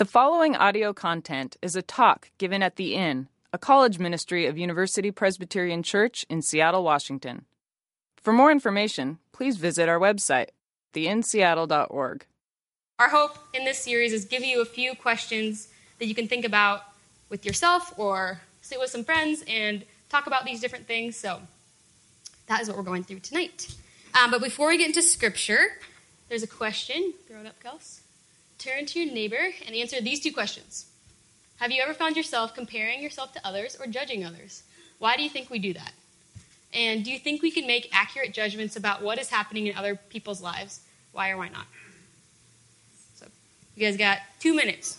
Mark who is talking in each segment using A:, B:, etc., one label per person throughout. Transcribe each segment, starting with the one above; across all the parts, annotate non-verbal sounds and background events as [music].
A: The following audio content is a talk given at The Inn, a college ministry of University Presbyterian Church in Seattle, Washington. For more information, please visit our website, theinnseattle.org.
B: Our hope in this series is give you a few questions that you can think about with yourself or sit with some friends and talk about these different things. So that is what we're going through tonight. Um, but before we get into scripture, there's a question. Throw it up, Kels. Turn to your neighbor and answer these two questions. Have you ever found yourself comparing yourself to others or judging others? Why do you think we do that? And do you think we can make accurate judgments about what is happening in other people's lives? Why or why not? So, you guys got two minutes.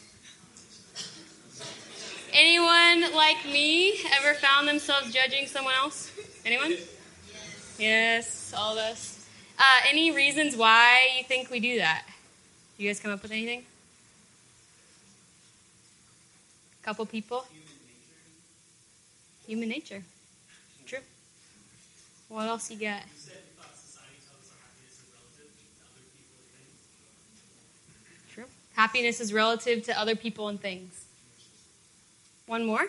B: Anyone like me ever found themselves judging someone else? Anyone? Yes, all of us. Uh, any reasons why you think we do that? You guys come up with anything? A couple people? Human nature. Human nature. True. What else you got? True. Happiness is relative to other people and things. One more?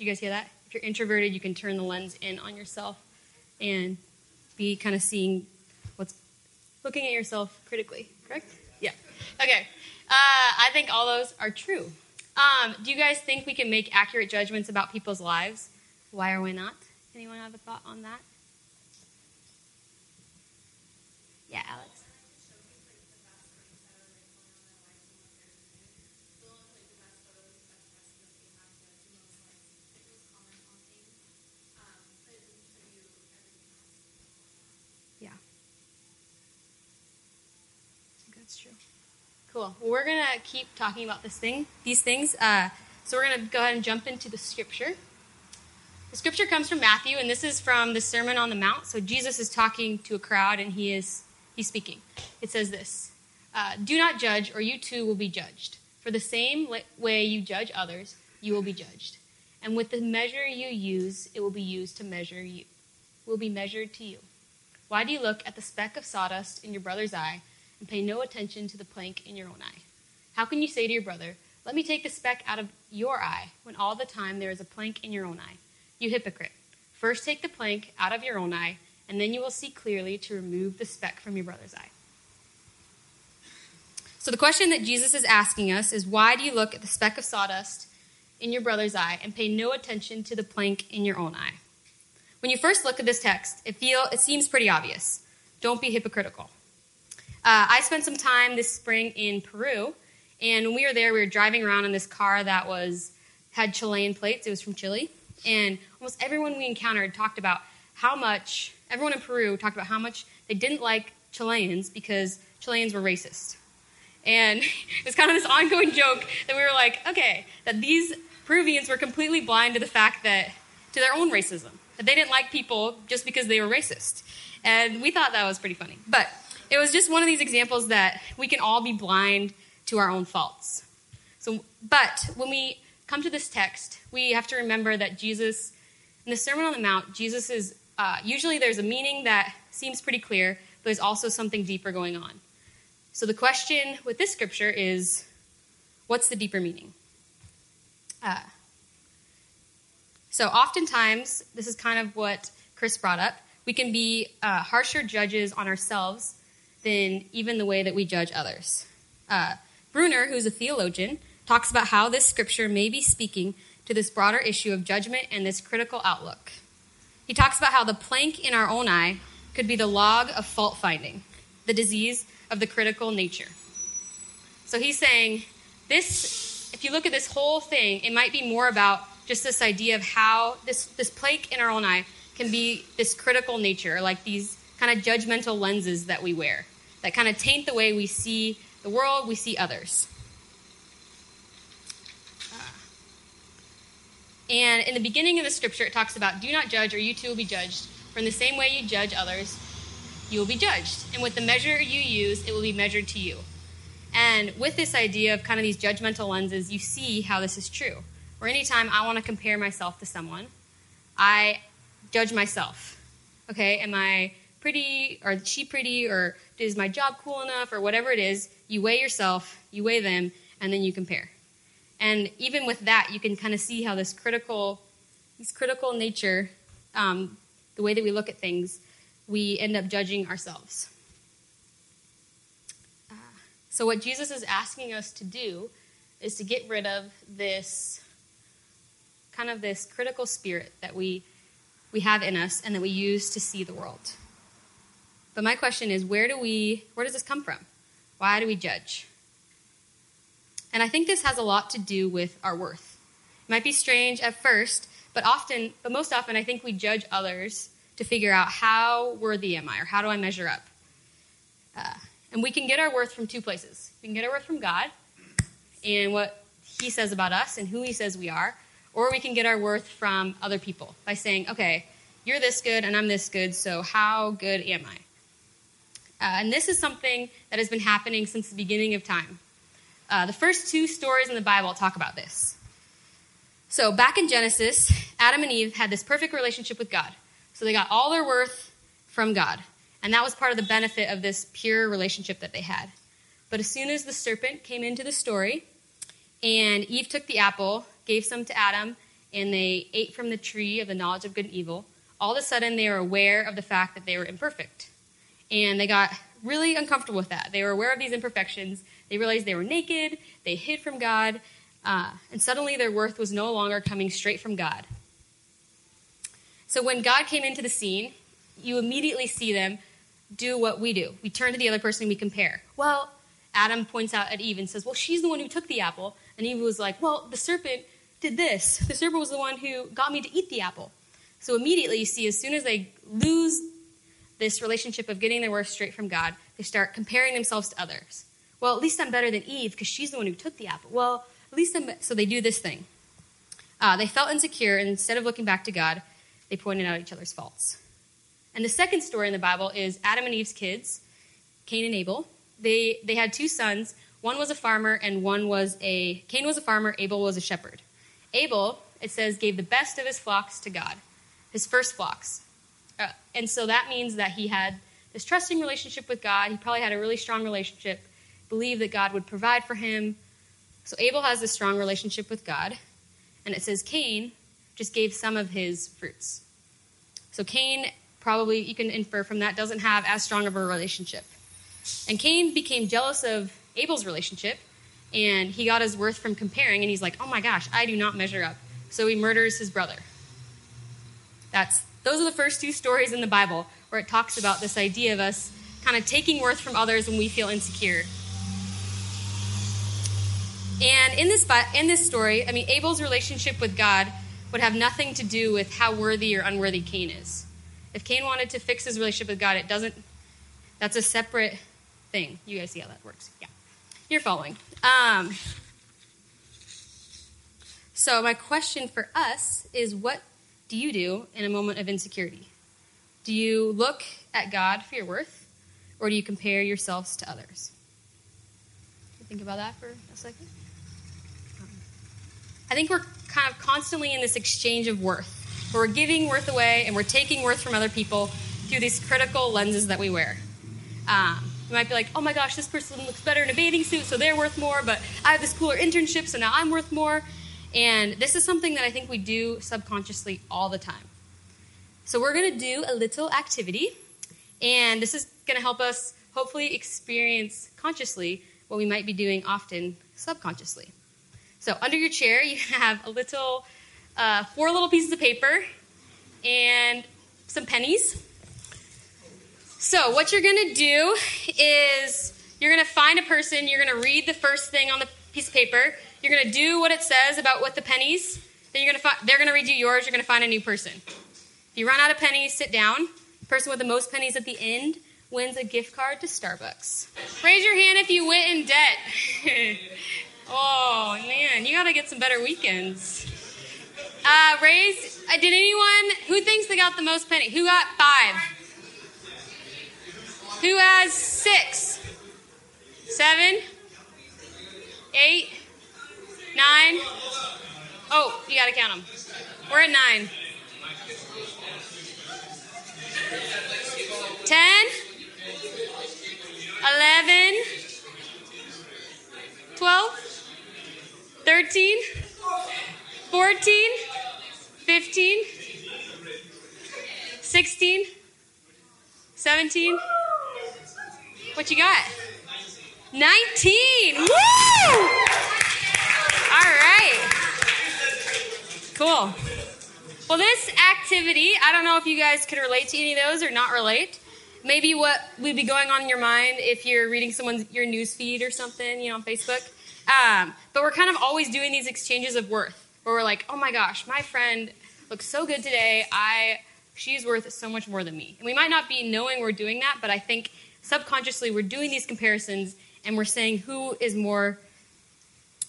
B: You guys hear that? If you're introverted, you can turn the lens in on yourself and be kind of seeing what's looking at yourself critically, correct? Yeah. Okay. Uh, I think all those are true. Um, do you guys think we can make accurate judgments about people's lives? Why or why not? Anyone have a thought on that? Yeah, Alex. True. Cool. Well, we're gonna keep talking about this thing, these things. Uh, so we're gonna go ahead and jump into the scripture. The scripture comes from Matthew, and this is from the Sermon on the Mount. So Jesus is talking to a crowd, and he is he's speaking. It says this: uh, "Do not judge, or you too will be judged. For the same way you judge others, you will be judged, and with the measure you use, it will be used to measure you. Will be measured to you. Why do you look at the speck of sawdust in your brother's eye, and pay no attention to the plank in your own eye? How can you say to your brother, Let me take the speck out of your eye, when all the time there is a plank in your own eye?" You hypocrite. First take the plank out of your own eye, and then you will see clearly to remove the speck from your brother's eye. So, the question that Jesus is asking us is why do you look at the speck of sawdust in your brother's eye and pay no attention to the plank in your own eye? When you first look at this text, it, feel, it seems pretty obvious. Don't be hypocritical. Uh, I spent some time this spring in Peru, and when we were there, we were driving around in this car that was had Chilean plates. It was from Chile, and almost everyone we encountered talked about how much, everyone in Peru talked about how much they didn't like Chileans because Chileans were racist. And [laughs] it's kind of this ongoing joke that we were like, okay, that these Peruvians were completely blind to the fact that, to their own racism, that they didn't like people just because they were racist. And we thought that was pretty funny. But it was just one of these examples that we can all be blind to our own faults. So, but when we come to this text, we have to remember that Jesus, in the Sermon on the Mount, Jesus is uh, usually there's a meaning that seems pretty clear, but there's also something deeper going on. So the question with this scripture is what's the deeper meaning? Uh, so oftentimes, this is kind of what Chris brought up. We can be uh, harsher judges on ourselves than even the way that we judge others. Uh, Bruner, who's a theologian, talks about how this scripture may be speaking to this broader issue of judgment and this critical outlook. He talks about how the plank in our own eye could be the log of fault finding, the disease of the critical nature. So he's saying this, if you look at this whole thing, it might be more about just this idea of how this, this plank in our own eye can be this critical nature, like these kind of judgmental lenses that we wear that kind of taint the way we see the world, we see others. Ah. And in the beginning of the scripture, it talks about do not judge, or you too will be judged. For in the same way you judge others, you will be judged. And with the measure you use, it will be measured to you. And with this idea of kind of these judgmental lenses, you see how this is true. or anytime I want to compare myself to someone, I judge myself. Okay, am I pretty, or she pretty, or is my job cool enough, or whatever it is? You weigh yourself, you weigh them, and then you compare. And even with that, you can kind of see how this critical, this critical nature, um, the way that we look at things, we end up judging ourselves. Uh, so, what Jesus is asking us to do is to get rid of this kind of this critical spirit that we we have in us and that we use to see the world. But my question is, where do we where does this come from? Why do we judge? And I think this has a lot to do with our worth. It might be strange at first, but often, but most often, I think we judge others to figure out how worthy am I or how do I measure up. Uh, and we can get our worth from two places. We can get our worth from God and what He says about us and who He says we are, or we can get our worth from other people by saying, okay, you're this good and I'm this good, so how good am I? Uh, and this is something that has been happening since the beginning of time. Uh, the first two stories in the Bible talk about this. So, back in Genesis, Adam and Eve had this perfect relationship with God. So, they got all their worth from God. And that was part of the benefit of this pure relationship that they had. But as soon as the serpent came into the story, and Eve took the apple, gave some to Adam, and they ate from the tree of the knowledge of good and evil, all of a sudden they were aware of the fact that they were imperfect. And they got really uncomfortable with that. They were aware of these imperfections. They realized they were naked, they hid from God, uh, and suddenly their worth was no longer coming straight from God. So when God came into the scene, you immediately see them do what we do. We turn to the other person and we compare. Well, Adam points out at Eve and says, Well, she's the one who took the apple. And Eve was like, Well, the serpent did this. The serpent was the one who got me to eat the apple. So immediately you see, as soon as they lose this relationship of getting their worth straight from God, they start comparing themselves to others. Well, at least I'm better than Eve because she's the one who took the apple. Well, at least I'm. So they do this thing. Uh, they felt insecure, and instead of looking back to God, they pointed out each other's faults. And the second story in the Bible is Adam and Eve's kids, Cain and Abel. They, they had two sons. One was a farmer, and one was a. Cain was a farmer, Abel was a shepherd. Abel, it says, gave the best of his flocks to God, his first flocks. Uh, and so that means that he had this trusting relationship with God. He probably had a really strong relationship, believed that God would provide for him. So Abel has this strong relationship with God. And it says Cain just gave some of his fruits. So Cain probably, you can infer from that, doesn't have as strong of a relationship. And Cain became jealous of Abel's relationship, and he got his worth from comparing, and he's like, oh my gosh, I do not measure up. So he murders his brother. That's, those are the first two stories in the Bible where it talks about this idea of us kind of taking worth from others when we feel insecure. And in this, in this story, I mean, Abel's relationship with God would have nothing to do with how worthy or unworthy Cain is. If Cain wanted to fix his relationship with God, it doesn't, that's a separate thing. You guys see how that works? Yeah. You're following. Um, so, my question for us is what do you do in a moment of insecurity? Do you look at God for your worth, or do you compare yourselves to others? Think about that for a second. I think we're kind of constantly in this exchange of worth where we're giving worth away and we're taking worth from other people through these critical lenses that we wear. Um, you might be like, oh my gosh, this person looks better in a bathing suit, so they're worth more, but I have this cooler internship, so now I'm worth more. And this is something that I think we do subconsciously all the time. So we're going to do a little activity, and this is going to help us hopefully experience consciously what we might be doing often subconsciously. So under your chair, you [laughs] have a little uh, four little pieces of paper and some pennies. So, what you're going to do is you're going to find a person, you're going to read the first thing on the piece of paper, you're going to do what it says about what the pennies, then you're going to fi- they're going to read you yours, you're going to find a new person. If you run out of pennies, sit down. The person with the most pennies at the end wins a gift card to Starbucks. Raise your hand if you went in debt. [laughs] oh, man, you got to get some better weekends. Uh, raise. Uh, did anyone who thinks they got the most penny? Who got five? Who has six? Seven? Eight? Nine? Oh, you gotta count them. We're at nine. Ten. Eleven. Twelve. Thirteen. Fourteen. Fifteen. Sixteen. Seventeen. What you got? Nineteen. Woo! All right. Cool. Well, this activity, I don't know if you guys could relate to any of those or not relate. Maybe what would be going on in your mind if you're reading someone's your news feed or something, you know, on Facebook. Um, but we're kind of always doing these exchanges of worth, where we're like, "Oh my gosh, my friend looks so good today. I, she's worth so much more than me." And we might not be knowing we're doing that, but I think subconsciously we're doing these comparisons and we're saying who is more,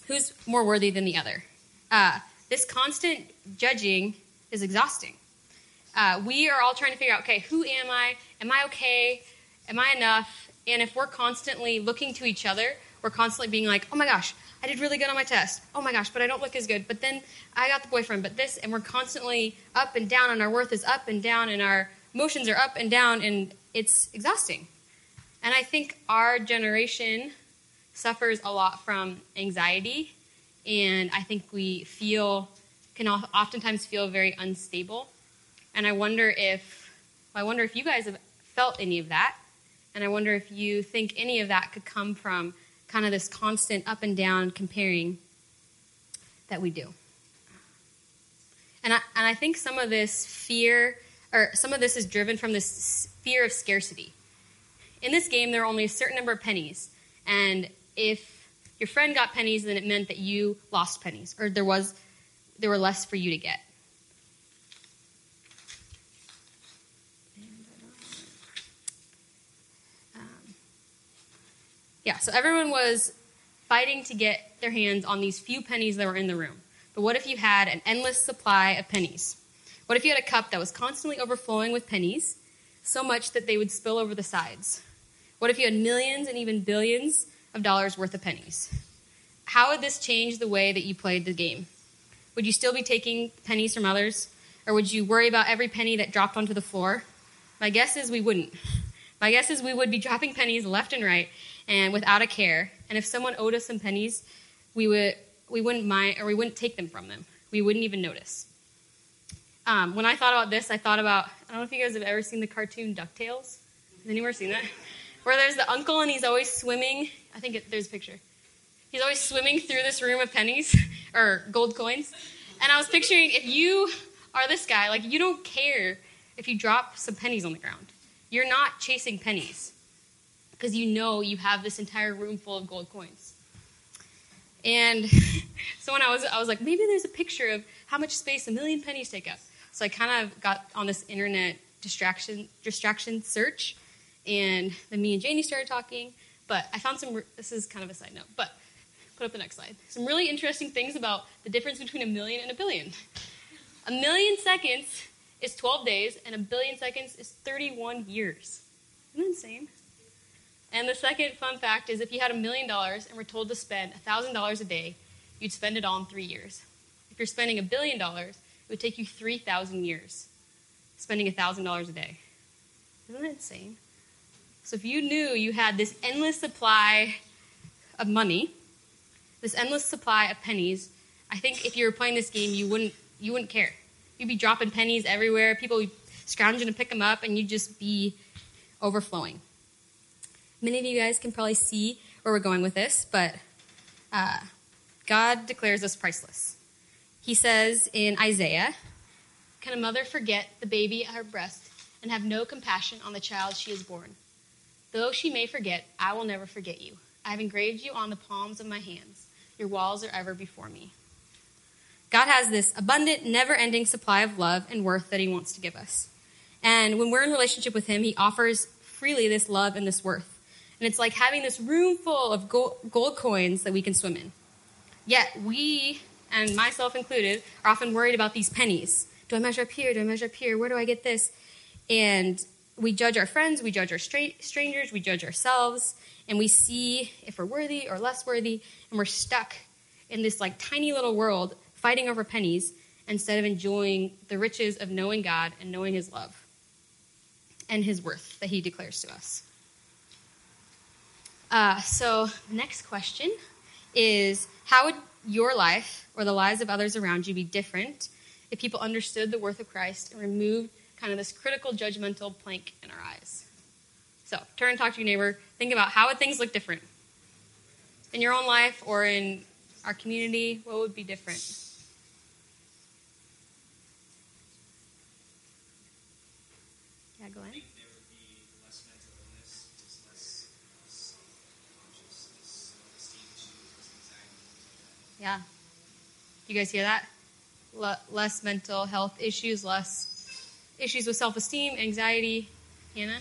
B: who's more worthy than the other. Uh, this constant judging is exhausting. Uh, we are all trying to figure out okay, who am I? Am I okay? Am I enough? And if we're constantly looking to each other, we're constantly being like, oh my gosh, I did really good on my test. Oh my gosh, but I don't look as good. But then I got the boyfriend, but this, and we're constantly up and down, and our worth is up and down, and our emotions are up and down, and it's exhausting. And I think our generation suffers a lot from anxiety and I think we feel can oftentimes feel very unstable. And I wonder if I wonder if you guys have felt any of that, and I wonder if you think any of that could come from kind of this constant up and down comparing that we do. And I, and I think some of this fear, or some of this is driven from this fear of scarcity. In this game, there are only a certain number of pennies, and if your friend got pennies, then it meant that you lost pennies, or there was there were less for you to get. Um, yeah, so everyone was fighting to get their hands on these few pennies that were in the room. But what if you had an endless supply of pennies? What if you had a cup that was constantly overflowing with pennies, so much that they would spill over the sides? What if you had millions and even billions of dollars worth of pennies. How would this change the way that you played the game? Would you still be taking pennies from others? Or would you worry about every penny that dropped onto the floor? My guess is we wouldn't. My guess is we would be [laughs] dropping pennies left and right and without a care. And if someone owed us some pennies, we would we wouldn't mind or we wouldn't take them from them. We wouldn't even notice. Um, when I thought about this, I thought about I don't know if you guys have ever seen the cartoon DuckTales. Has anyone seen that? Where there's the uncle and he's always swimming I think it, there's a picture. He's always swimming through this room of pennies [laughs] or gold coins. And I was picturing if you are this guy, like you don't care if you drop some pennies on the ground. You're not chasing pennies because you know you have this entire room full of gold coins. And [laughs] so when I was, I was like, maybe there's a picture of how much space a million pennies take up. So I kind of got on this internet distraction distraction search, and then me and Janie started talking, but I found some, this is kind of a side note, but put up the next slide. Some really interesting things about the difference between a million and a billion. A million seconds is 12 days, and a billion seconds is 31 years. Isn't that insane? And the second fun fact is if you had a million dollars and were told to spend $1,000 a day, you'd spend it all in three years. If you're spending a billion dollars, it would take you 3,000 years spending $1,000 a day. Isn't that insane? So if you knew you had this endless supply of money, this endless supply of pennies, I think if you were playing this game, you wouldn't you wouldn't care. You'd be dropping pennies everywhere. People would scrounging to pick them up, and you'd just be overflowing. Many of you guys can probably see where we're going with this, but uh, God declares us priceless. He says in Isaiah, "Can a mother forget the baby at her breast and have no compassion on the child she has borne?" Though she may forget, I will never forget you. I have engraved you on the palms of my hands. Your walls are ever before me. God has this abundant, never ending supply of love and worth that He wants to give us. And when we're in relationship with Him, He offers freely this love and this worth. And it's like having this room full of gold coins that we can swim in. Yet we, and myself included, are often worried about these pennies. Do I measure up here? Do I measure up here? Where do I get this? And we judge our friends, we judge our stra- strangers, we judge ourselves, and we see if we're worthy or less worthy, and we're stuck in this like tiny little world fighting over pennies instead of enjoying the riches of knowing God and knowing His love and His worth that He declares to us. Uh, so, next question is How would your life or the lives of others around you be different if people understood the worth of Christ and removed kind of this critical judgmental plank in our eyes? So, turn and talk to your neighbor. Think about how would things look different in your own life or in our community? What would be different? Yeah, go ahead. Yeah. You guys hear that? Le- less mental health issues, less issues with self esteem, anxiety. Hannah?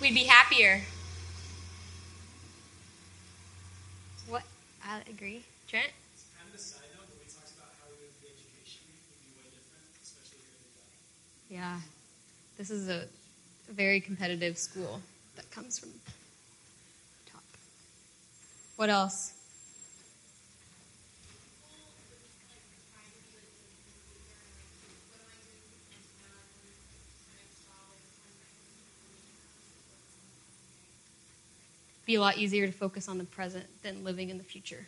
B: We'd be happier. What? I agree. Trent?
C: Kind of a side note, but we talked about how we would the education would be way different, especially here in the
B: Yeah. This is a very competitive school that comes from top. What else? Be a lot easier to focus on the present than living in the future.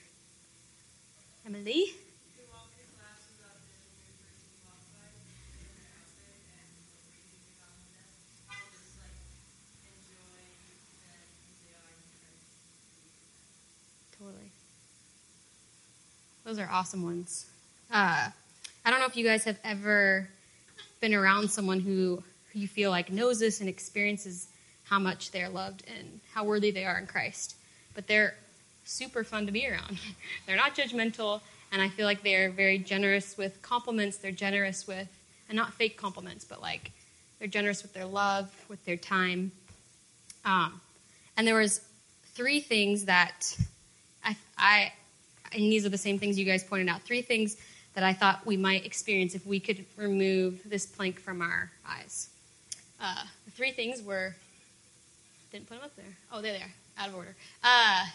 B: Emily? Totally. Those are awesome ones. Uh, I don't know if you guys have ever been around someone who, who you feel like knows this and experiences how much they're loved and how worthy they are in Christ. But they're super fun to be around. [laughs] they're not judgmental, and I feel like they're very generous with compliments. They're generous with, and not fake compliments, but like they're generous with their love, with their time. Um, and there was three things that I, I, and these are the same things you guys pointed out. Three things that I thought we might experience if we could remove this plank from our eyes. Uh, the three things were, didn't put them up there. Oh, there they are, out of order. Uh,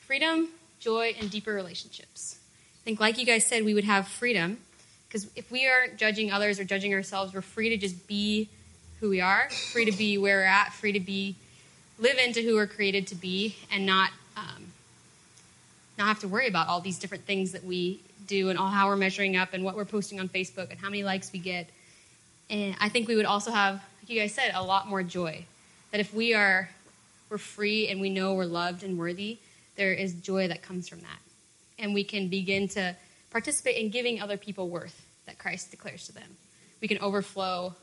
B: freedom, joy, and deeper relationships. I think, like you guys said, we would have freedom because if we aren't judging others or judging ourselves, we're free to just be who we are, free to be where we're at, free to be live into who we're created to be, and not um, not have to worry about all these different things that we do and all how we're measuring up and what we're posting on Facebook and how many likes we get. And I think we would also have, like you guys said, a lot more joy. That if we are we're free and we know we're loved and worthy, there is joy that comes from that. And we can begin to participate in giving other people worth that Christ declares to them. We can overflow,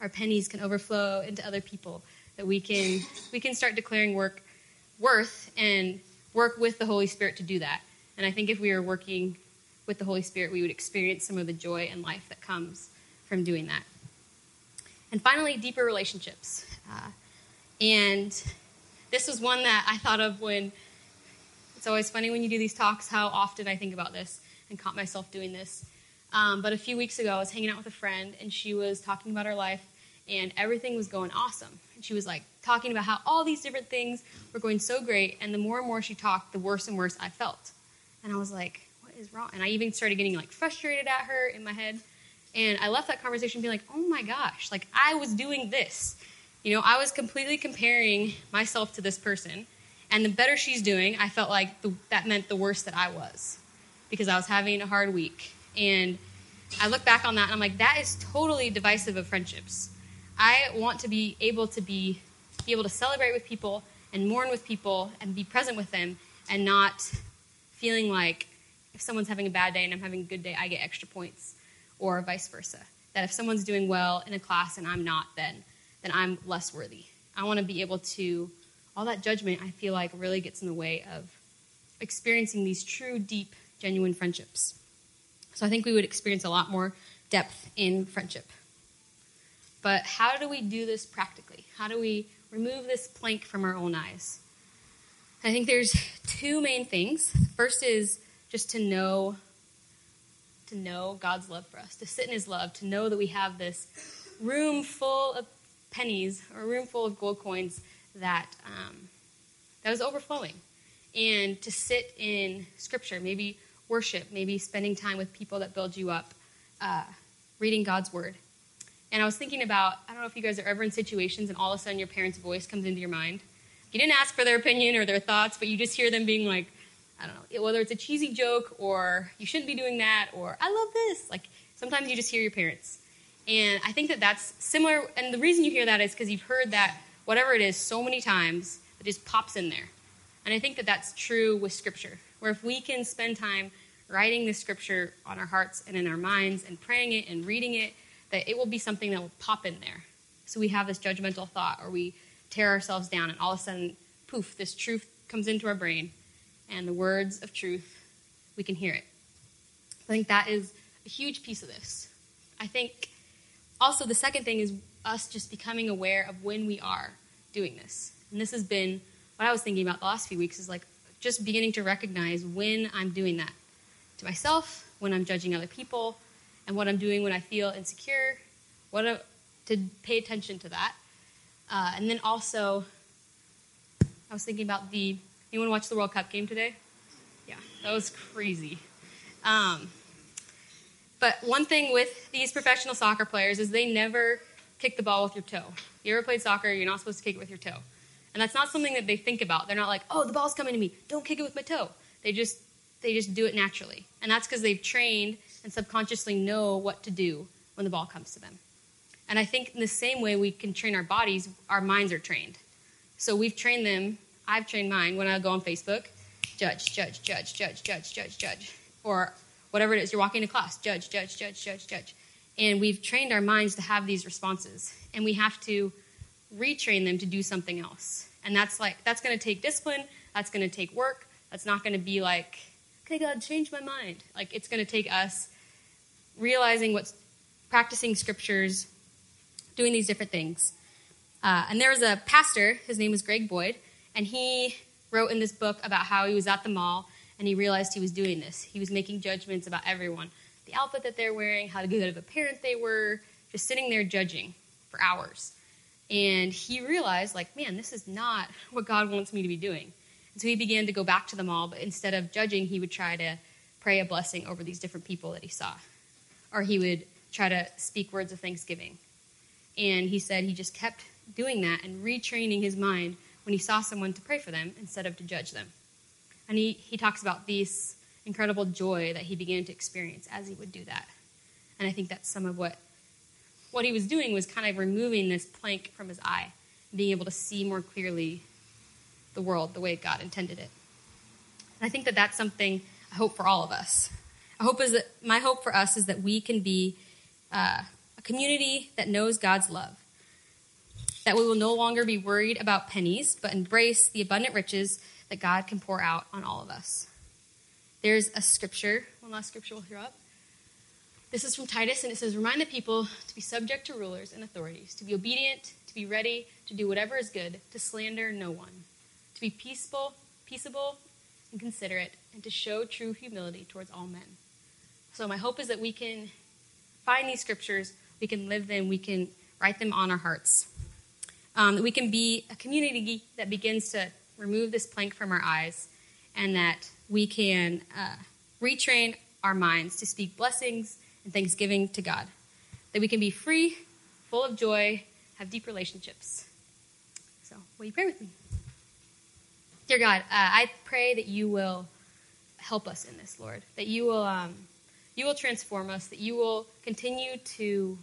B: our pennies can overflow into other people. That we can we can start declaring work worth and work with the Holy Spirit to do that. And I think if we were working with the Holy Spirit, we would experience some of the joy and life that comes from doing that. And finally, deeper relationships. Uh, and this was one that I thought of when it's always funny when you do these talks how often I think about this and caught myself doing this. Um, but a few weeks ago, I was hanging out with a friend and she was talking about her life and everything was going awesome. And she was like talking about how all these different things were going so great. And the more and more she talked, the worse and worse I felt. And I was like, what is wrong? And I even started getting like frustrated at her in my head. And I left that conversation being like, oh my gosh, like I was doing this. You know, I was completely comparing myself to this person. And the better she's doing, I felt like the, that meant the worse that I was because I was having a hard week. And I look back on that and I'm like, that is totally divisive of friendships. I want to be able to be, be able to celebrate with people and mourn with people and be present with them and not feeling like if someone's having a bad day and I'm having a good day, I get extra points or vice versa. That if someone's doing well in a class and I'm not, then then I'm less worthy. I want to be able to all that judgment I feel like really gets in the way of experiencing these true, deep, genuine friendships. So I think we would experience a lot more depth in friendship. But how do we do this practically? How do we remove this plank from our own eyes? I think there's two main things. First is just to know to know God's love for us, to sit in his love, to know that we have this room full of pennies or a room full of gold coins that um, that is overflowing. and to sit in Scripture, maybe worship, maybe spending time with people that build you up, uh, reading God's Word. And I was thinking about I don't know if you guys are ever in situations and all of a sudden your parents' voice comes into your mind. You didn't ask for their opinion or their thoughts, but you just hear them being like, I don't know, whether it's a cheesy joke or you shouldn't be doing that or I love this. Like sometimes you just hear your parents. And I think that that's similar. And the reason you hear that is because you've heard that whatever it is so many times that just pops in there. And I think that that's true with Scripture, where if we can spend time writing the Scripture on our hearts and in our minds and praying it and reading it, that it will be something that will pop in there. So we have this judgmental thought, or we tear ourselves down, and all of a sudden, poof, this truth comes into our brain, and the words of truth, we can hear it. I think that is a huge piece of this. I think also the second thing is us just becoming aware of when we are doing this. And this has been what I was thinking about the last few weeks is like just beginning to recognize when I'm doing that to myself, when I'm judging other people, and what I'm doing when I feel insecure, what a, to pay attention to that. Uh, and then also, I was thinking about the anyone watch the World Cup game today? Yeah, that was crazy. Um, but one thing with these professional soccer players is they never kick the ball with your toe. You ever played soccer? You're not supposed to kick it with your toe. And that's not something that they think about. They're not like, oh, the ball's coming to me. Don't kick it with my toe. They just they just do it naturally. And that's because they've trained and subconsciously know what to do when the ball comes to them. And I think in the same way we can train our bodies, our minds are trained. So we've trained them. I've trained mine when I go on Facebook, judge, judge, judge, judge, judge, judge, judge. Or whatever it is, you're walking to class, judge, judge, judge, judge, judge. And we've trained our minds to have these responses. And we have to retrain them to do something else. And that's like, that's going to take discipline. That's going to take work. That's not going to be like, okay, God, change my mind. Like, it's going to take us realizing what's practicing scriptures, doing these different things. Uh, and there was a pastor, his name was Greg Boyd, and he wrote in this book about how he was at the mall and he realized he was doing this. He was making judgments about everyone the outfit that they're wearing, how good of a parent they were, just sitting there judging for hours. And he realized, like, man, this is not what God wants me to be doing. And so he began to go back to the mall, but instead of judging, he would try to pray a blessing over these different people that he saw or he would try to speak words of thanksgiving. And he said he just kept doing that and retraining his mind when he saw someone to pray for them instead of to judge them. And he, he talks about this incredible joy that he began to experience as he would do that. And I think that's some of what what he was doing was kind of removing this plank from his eye, being able to see more clearly the world the way God intended it. And I think that that's something I hope for all of us. I hope is that my hope for us is that we can be uh, a community that knows God's love. That we will no longer be worried about pennies, but embrace the abundant riches that God can pour out on all of us. There's a scripture, one last scripture we'll throw up. This is from Titus, and it says, Remind the people to be subject to rulers and authorities, to be obedient, to be ready to do whatever is good, to slander no one, to be peaceable, peaceable and considerate, and to show true humility towards all men. So my hope is that we can find these scriptures, we can live them, we can write them on our hearts. Um, that we can be a community that begins to remove this plank from our eyes, and that we can uh, retrain our minds to speak blessings and thanksgiving to God. That we can be free, full of joy, have deep relationships. So, will you pray with me? Dear God, uh, I pray that you will help us in this, Lord. That you will um, you will transform us, that you will continue to,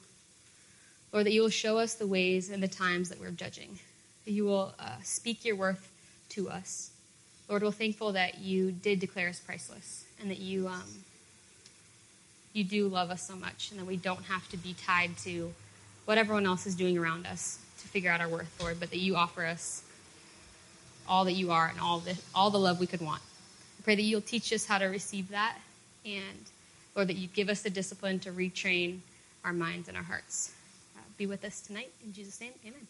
B: or that you will show us the ways and the times that we're judging, that you will uh, speak your worth to us. Lord, we're thankful that you did declare us priceless and that you, um, you do love us so much and that we don't have to be tied to what everyone else is doing around us to figure out our worth, Lord, but that you offer us all that you are and all the, all the love we could want. I pray that you'll teach us how to receive that and Lord, that you give us the discipline to retrain our minds and our hearts. Uh, be with us tonight. In Jesus' name, amen.